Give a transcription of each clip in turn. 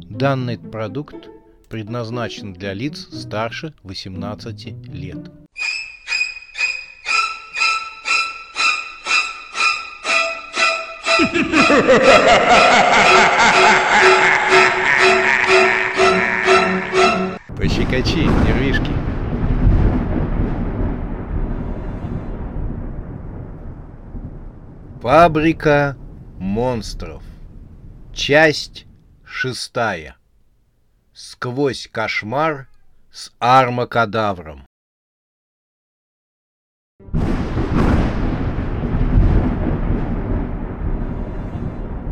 Данный продукт предназначен для лиц старше 18 лет. Пощекочи, нервишки. Фабрика монстров. Часть шестая. Сквозь кошмар с армакадавром.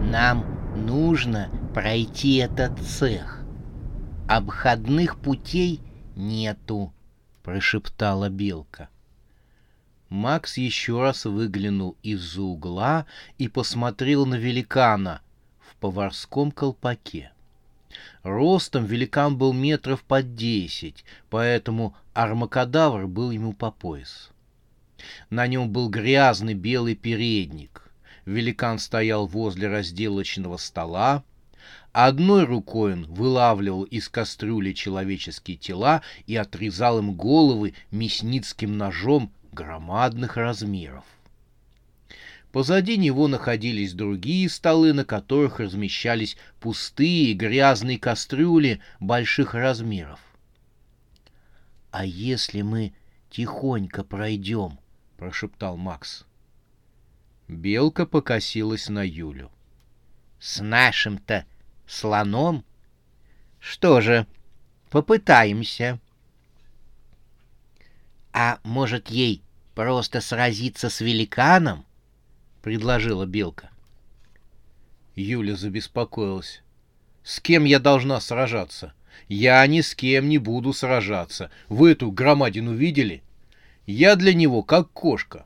Нам нужно пройти этот цех. Обходных путей нету, прошептала белка. Макс еще раз выглянул из-за угла и посмотрел на великана поварском колпаке. Ростом великан был метров под десять, поэтому армакадавр был ему по пояс. На нем был грязный белый передник. Великан стоял возле разделочного стола. Одной рукой он вылавливал из кастрюли человеческие тела и отрезал им головы мясницким ножом громадных размеров. Позади него находились другие столы, на которых размещались пустые грязные кастрюли больших размеров. «А если мы тихонько пройдем?» — прошептал Макс. Белка покосилась на Юлю. «С нашим-то слоном? Что же, попытаемся». «А может, ей просто сразиться с великаном?» — предложила Белка. Юля забеспокоилась. «С кем я должна сражаться? Я ни с кем не буду сражаться. Вы эту громадину видели? Я для него как кошка».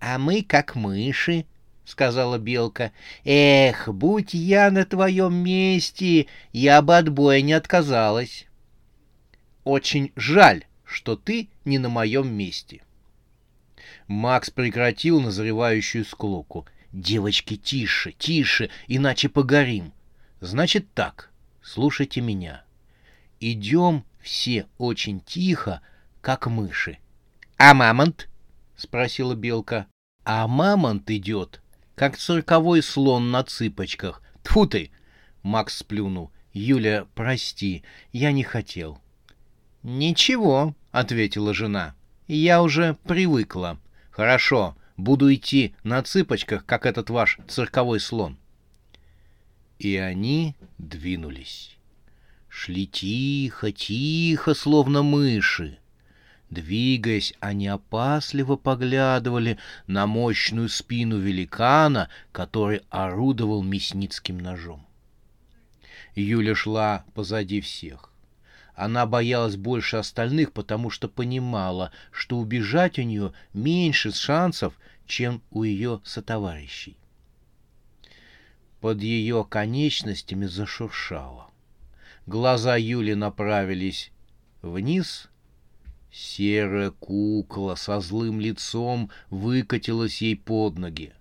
«А мы как мыши», — сказала Белка. «Эх, будь я на твоем месте, я бы от боя не отказалась». «Очень жаль, что ты не на моем месте». Макс прекратил назревающую склоку. «Девочки, тише, тише, иначе погорим. Значит так, слушайте меня. Идем все очень тихо, как мыши. А мамонт?» — спросила белка. «А мамонт идет, как цирковой слон на цыпочках. Тьфу ты!» — Макс сплюнул. «Юля, прости, я не хотел». «Ничего», — ответила жена. «Я уже привыкла. Хорошо, буду идти на цыпочках, как этот ваш цирковой слон». И они двинулись. Шли тихо, тихо, словно мыши. Двигаясь, они опасливо поглядывали на мощную спину великана, который орудовал мясницким ножом. Юля шла позади всех. Она боялась больше остальных, потому что понимала, что убежать у нее меньше шансов, чем у ее сотоварищей. Под ее конечностями зашуршало. Глаза Юли направились вниз. Серая кукла со злым лицом выкатилась ей под ноги.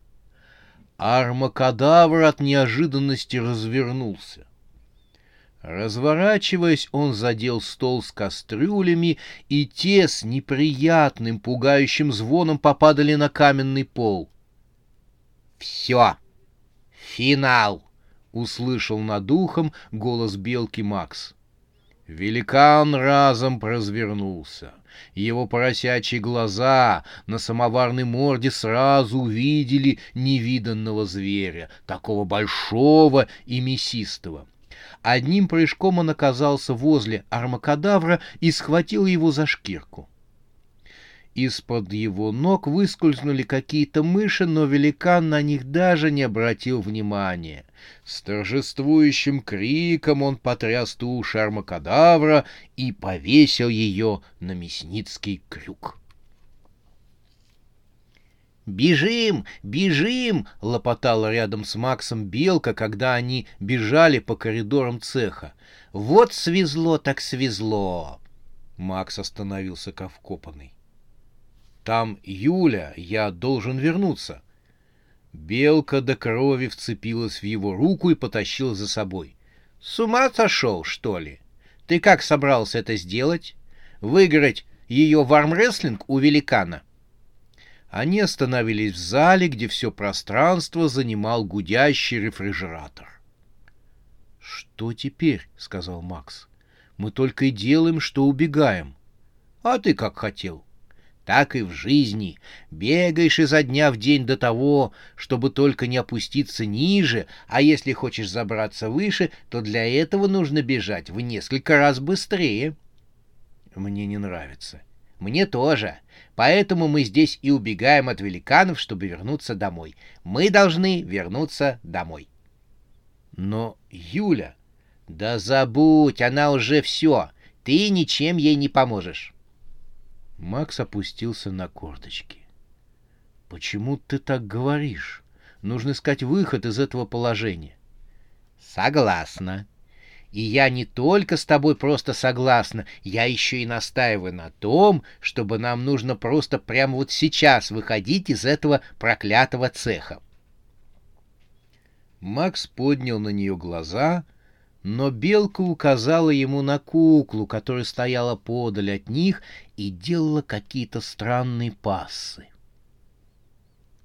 Армакадавр от неожиданности развернулся. Разворачиваясь, он задел стол с кастрюлями, и те с неприятным, пугающим звоном попадали на каменный пол. «Все! Финал!» — услышал над ухом голос белки Макс. Великан разом развернулся. Его поросячьи глаза на самоварной морде сразу увидели невиданного зверя, такого большого и мясистого — Одним прыжком он оказался возле армакадавра и схватил его за шкирку. Из-под его ног выскользнули какие-то мыши, но великан на них даже не обратил внимания. С торжествующим криком он потряс тушу армакадавра и повесил ее на мясницкий крюк. «Бежим! Бежим!» — лопотала рядом с Максом Белка, когда они бежали по коридорам цеха. «Вот свезло так свезло!» Макс остановился как вкопанный. «Там Юля, я должен вернуться». Белка до крови вцепилась в его руку и потащила за собой. С ума сошел, что ли? Ты как собрался это сделать? Выиграть ее в армрестлинг у великана? Они остановились в зале, где все пространство занимал гудящий рефрижератор. «Что теперь?» — сказал Макс. «Мы только и делаем, что убегаем. А ты как хотел?» Так и в жизни. Бегаешь изо дня в день до того, чтобы только не опуститься ниже, а если хочешь забраться выше, то для этого нужно бежать в несколько раз быстрее. Мне не нравится. Мне тоже. Поэтому мы здесь и убегаем от великанов, чтобы вернуться домой. Мы должны вернуться домой. Но Юля... Да забудь, она уже все. Ты ничем ей не поможешь. Макс опустился на корточки. «Почему ты так говоришь? Нужно искать выход из этого положения». «Согласна. И я не только с тобой просто согласна, я еще и настаиваю на том, чтобы нам нужно просто прямо вот сейчас выходить из этого проклятого цеха». Макс поднял на нее глаза — но белка указала ему на куклу, которая стояла подаль от них и делала какие-то странные пассы.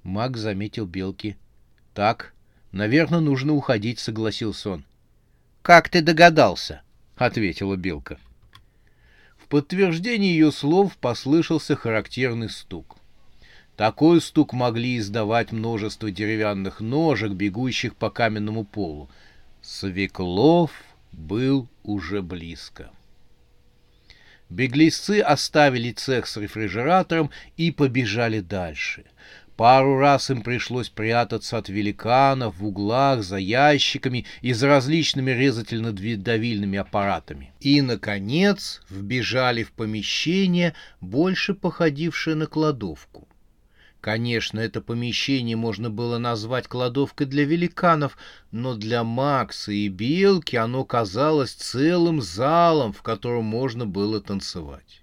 Маг заметил белки. «Так, наверное, нужно уходить», — согласился он. «Как ты догадался?» — ответила белка. В подтверждение ее слов послышался характерный стук. Такой стук могли издавать множество деревянных ножек, бегущих по каменному полу — Свеклов был уже близко. Беглецы оставили цех с рефрижератором и побежали дальше. Пару раз им пришлось прятаться от великанов в углах, за ящиками и за различными резательно-давильными аппаратами. И, наконец, вбежали в помещение, больше походившее на кладовку. Конечно, это помещение можно было назвать кладовкой для великанов, но для Макса и Белки оно казалось целым залом, в котором можно было танцевать.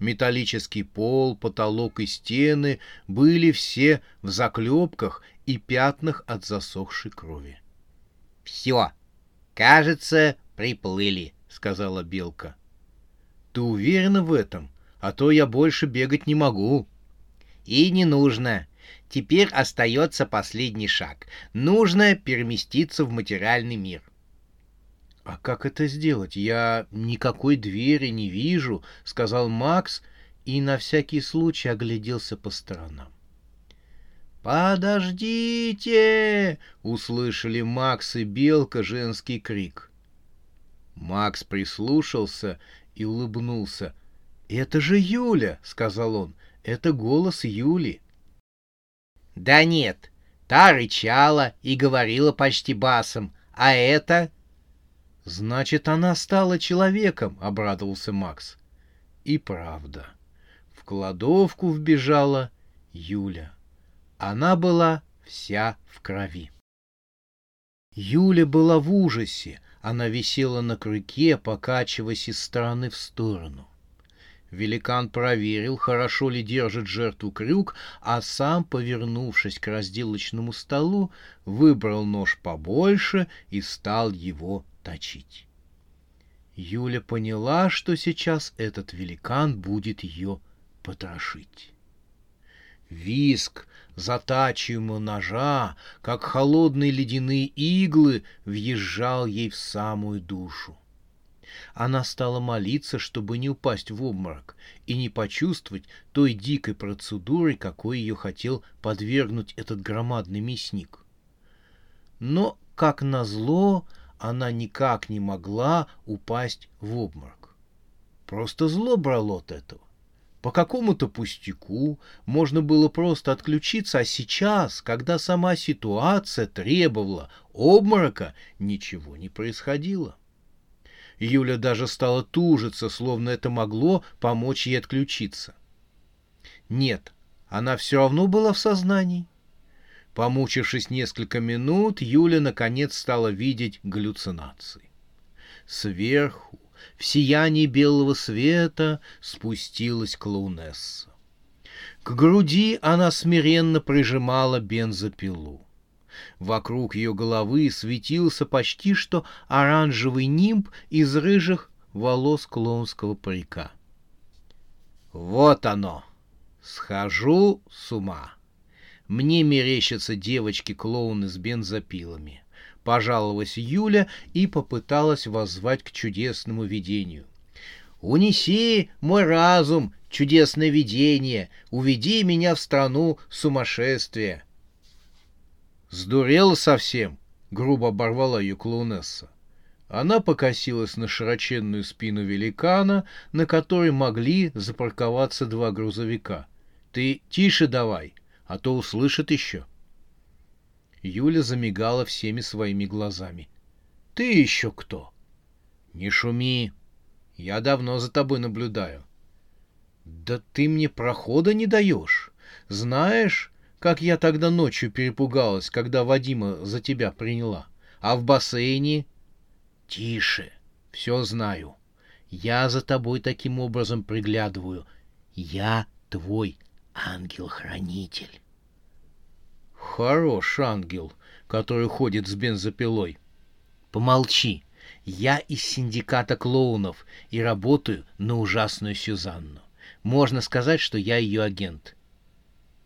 Металлический пол, потолок и стены были все в заклепках и пятнах от засохшей крови. — Все, кажется, приплыли, — сказала Белка. — Ты уверена в этом? А то я больше бегать не могу, и не нужно. Теперь остается последний шаг. Нужно переместиться в материальный мир. «А как это сделать? Я никакой двери не вижу», — сказал Макс и на всякий случай огляделся по сторонам. «Подождите!» — услышали Макс и Белка женский крик. Макс прислушался и улыбнулся. «Это же Юля!» — сказал он. Это голос Юли. Да нет, та рычала и говорила почти басом, а это... Значит, она стала человеком, обрадовался Макс. И правда. В кладовку вбежала Юля. Она была вся в крови. Юля была в ужасе. Она висела на крюке, покачиваясь из стороны в сторону. Великан проверил, хорошо ли держит жертву крюк, а сам, повернувшись к разделочному столу, выбрал нож побольше и стал его точить. Юля поняла, что сейчас этот великан будет ее потрошить. Виск затачиваемого ножа, как холодные ледяные иглы, въезжал ей в самую душу. Она стала молиться, чтобы не упасть в обморок и не почувствовать той дикой процедуры, какой ее хотел подвергнуть этот громадный мясник. Но, как назло, она никак не могла упасть в обморок. Просто зло брало от этого. По какому-то пустяку можно было просто отключиться, а сейчас, когда сама ситуация требовала обморока, ничего не происходило. Юля даже стала тужиться, словно это могло помочь ей отключиться. Нет, она все равно была в сознании. Помучившись несколько минут, Юля наконец стала видеть галлюцинации. Сверху, в сиянии белого света, спустилась клоунесса. К груди она смиренно прижимала бензопилу. Вокруг ее головы светился почти что оранжевый нимб из рыжих волос клоунского парика. Вот оно! Схожу с ума. Мне мерещатся девочки-клоуны с бензопилами. Пожаловалась Юля и попыталась воззвать к чудесному видению. «Унеси мой разум, чудесное видение, уведи меня в страну сумасшествия!» «Сдурела совсем!» — грубо оборвала ее клоунесса. Она покосилась на широченную спину великана, на которой могли запарковаться два грузовика. «Ты тише давай, а то услышит еще». Юля замигала всеми своими глазами. «Ты еще кто?» «Не шуми. Я давно за тобой наблюдаю». «Да ты мне прохода не даешь. Знаешь, как я тогда ночью перепугалась, когда Вадима за тебя приняла? А в бассейне?» «Тише. Все знаю. Я за тобой таким образом приглядываю. Я твой ангел-хранитель». Хорош ангел, который ходит с бензопилой. Помолчи. Я из синдиката клоунов и работаю на ужасную Сюзанну. Можно сказать, что я ее агент.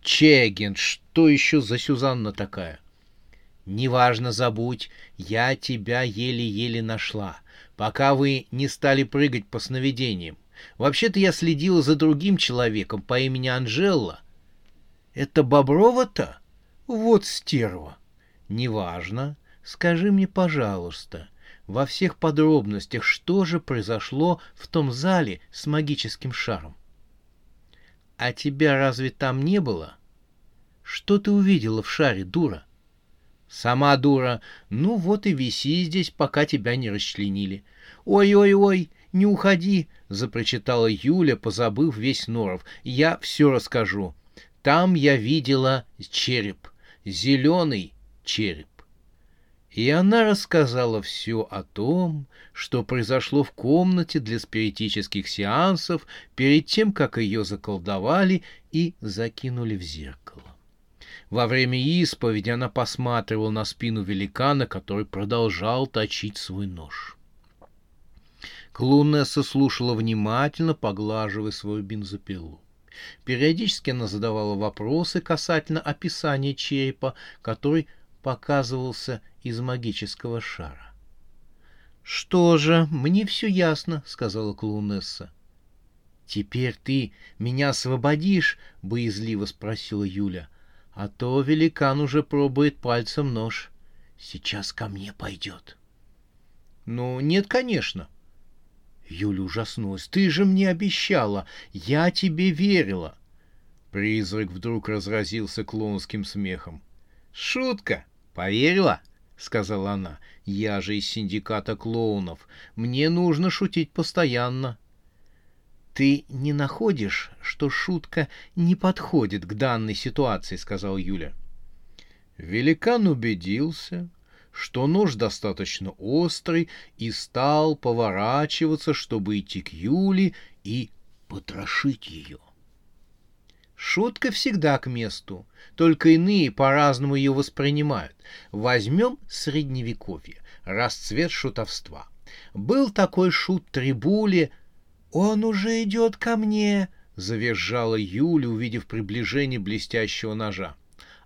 Чей агент? Что еще за Сюзанна такая? Неважно, забудь, я тебя еле-еле нашла, пока вы не стали прыгать по сновидениям. Вообще-то я следила за другим человеком по имени Анжела. Это Боброва-то? Вот стерва. Неважно. Скажи мне, пожалуйста, во всех подробностях, что же произошло в том зале с магическим шаром? А тебя разве там не было? Что ты увидела в шаре, дура? Сама дура. Ну вот и виси здесь, пока тебя не расчленили. Ой-ой-ой, не уходи, запрочитала Юля, позабыв весь норов. Я все расскажу. Там я видела череп зеленый череп. И она рассказала все о том, что произошло в комнате для спиритических сеансов перед тем, как ее заколдовали и закинули в зеркало. Во время исповеди она посматривала на спину великана, который продолжал точить свой нож. Клунесса слушала внимательно, поглаживая свою бензопилу. Периодически она задавала вопросы касательно описания черепа, который показывался из магического шара. «Что же, мне все ясно», — сказала Клоунесса. «Теперь ты меня освободишь?» — боязливо спросила Юля. «А то великан уже пробует пальцем нож. Сейчас ко мне пойдет». «Ну, нет, конечно. Юля ужаснулась. «Ты же мне обещала! Я тебе верила!» Призрак вдруг разразился клоунским смехом. «Шутка! Поверила?» — сказала она. «Я же из синдиката клоунов. Мне нужно шутить постоянно». «Ты не находишь, что шутка не подходит к данной ситуации?» — сказал Юля. Великан убедился, что нож достаточно острый, и стал поворачиваться, чтобы идти к Юле и потрошить ее. Шутка всегда к месту, только иные по-разному ее воспринимают. Возьмем средневековье, расцвет шутовства. Был такой шут Трибули, «Он уже идет ко мне!» — завизжала Юля, увидев приближение блестящего ножа.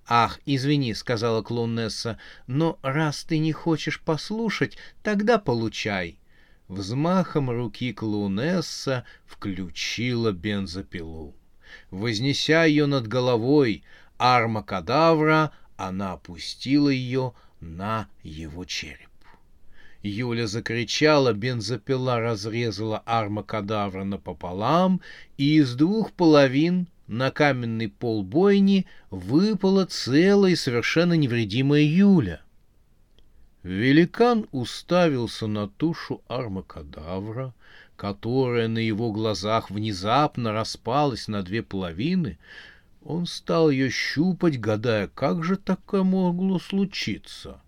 «Ах, извини», — сказала клоунесса, — «но раз ты не хочешь послушать, тогда получай». Взмахом руки клоунесса включила бензопилу. Вознеся ее над головой армакадавра, она опустила ее на его череп. Юля закричала, бензопила разрезала армакадавра напополам, и из двух половин на каменный пол бойни выпала целая и совершенно невредимая Юля. Великан уставился на тушу армакадавра, которая на его глазах внезапно распалась на две половины. Он стал ее щупать, гадая, как же такое могло случиться.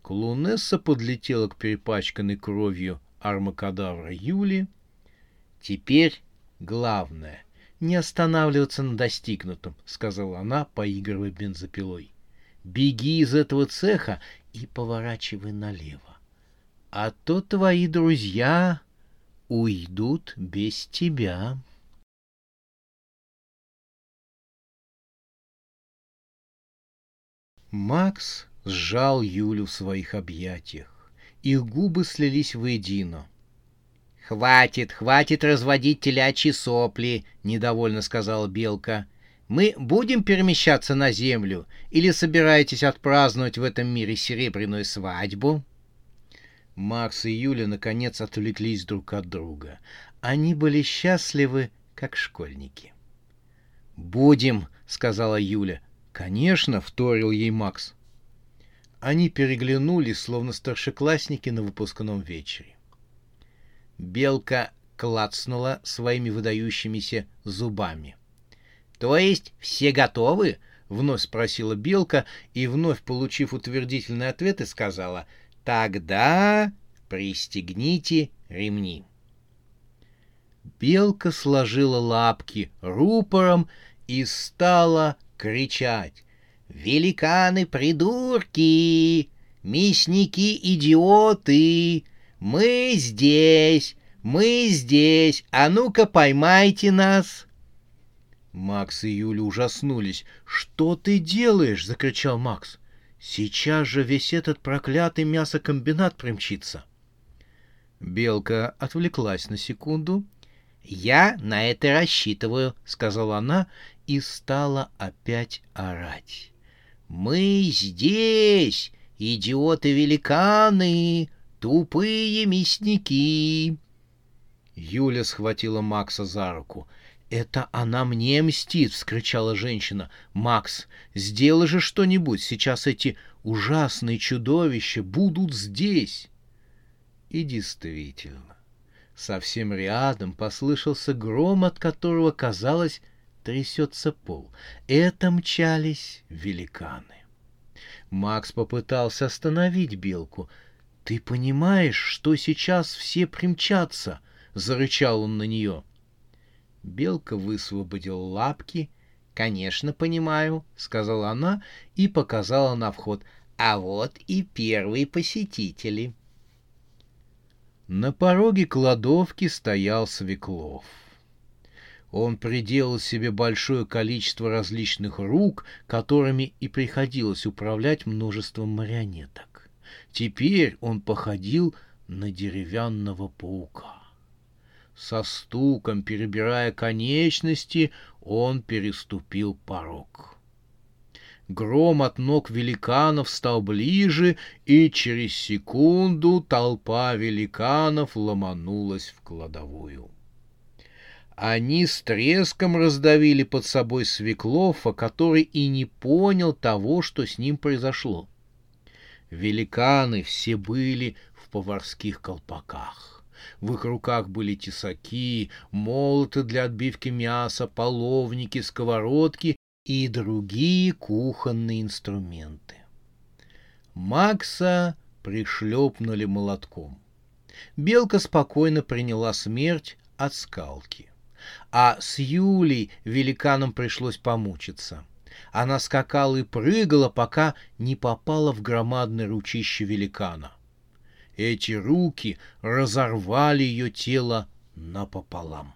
Клунесса подлетела к перепачканной кровью армакадавра Юли. Теперь главное не останавливаться на достигнутом, — сказала она, поигрывая бензопилой. беги из этого цеха и поворачивай налево. А то твои друзья уйдут без тебя. Макс сжал Юлю в своих объятиях. Их губы слились воедино. «Хватит, хватит разводить телячьи сопли», — недовольно сказала Белка. «Мы будем перемещаться на Землю или собираетесь отпраздновать в этом мире серебряную свадьбу?» Макс и Юля наконец отвлеклись друг от друга. Они были счастливы, как школьники. «Будем», — сказала Юля. «Конечно», — вторил ей Макс. Они переглянулись, словно старшеклассники на выпускном вечере. Белка клацнула своими выдающимися зубами. — То есть все готовы? — вновь спросила Белка и, вновь получив утвердительный ответ, и сказала — Тогда пристегните ремни. Белка сложила лапки рупором и стала кричать. «Великаны-придурки! Мясники-идиоты! Мы здесь! Мы здесь! А ну-ка поймайте нас!» Макс и Юля ужаснулись. «Что ты делаешь?» — закричал Макс. «Сейчас же весь этот проклятый мясокомбинат примчится». Белка отвлеклась на секунду. «Я на это рассчитываю», — сказала она и стала опять орать. «Мы здесь, идиоты-великаны! Тупые мясники!» Юля схватила Макса за руку. «Это она мне мстит!» — вскричала женщина. «Макс, сделай же что-нибудь, сейчас эти ужасные чудовища будут здесь!» И действительно, совсем рядом послышался гром, от которого, казалось, трясется пол. Это мчались великаны. Макс попытался остановить белку — «Ты понимаешь, что сейчас все примчатся?» — зарычал он на нее. Белка высвободила лапки. «Конечно, понимаю», — сказала она и показала на вход. «А вот и первые посетители». На пороге кладовки стоял Свеклов. Он приделал себе большое количество различных рук, которыми и приходилось управлять множеством марионеток. Теперь он походил на деревянного паука. Со стуком, перебирая конечности, он переступил порог. Гром от ног великанов стал ближе, и через секунду толпа великанов ломанулась в кладовую. Они с треском раздавили под собой Свеклова, который и не понял того, что с ним произошло. Великаны все были в поварских колпаках. В их руках были тесаки, молоты для отбивки мяса, половники, сковородки и другие кухонные инструменты. Макса пришлепнули молотком. Белка спокойно приняла смерть от скалки. А с Юлей великанам пришлось помучиться — она скакала и прыгала, пока не попала в громадное ручище великана. Эти руки разорвали ее тело напополам.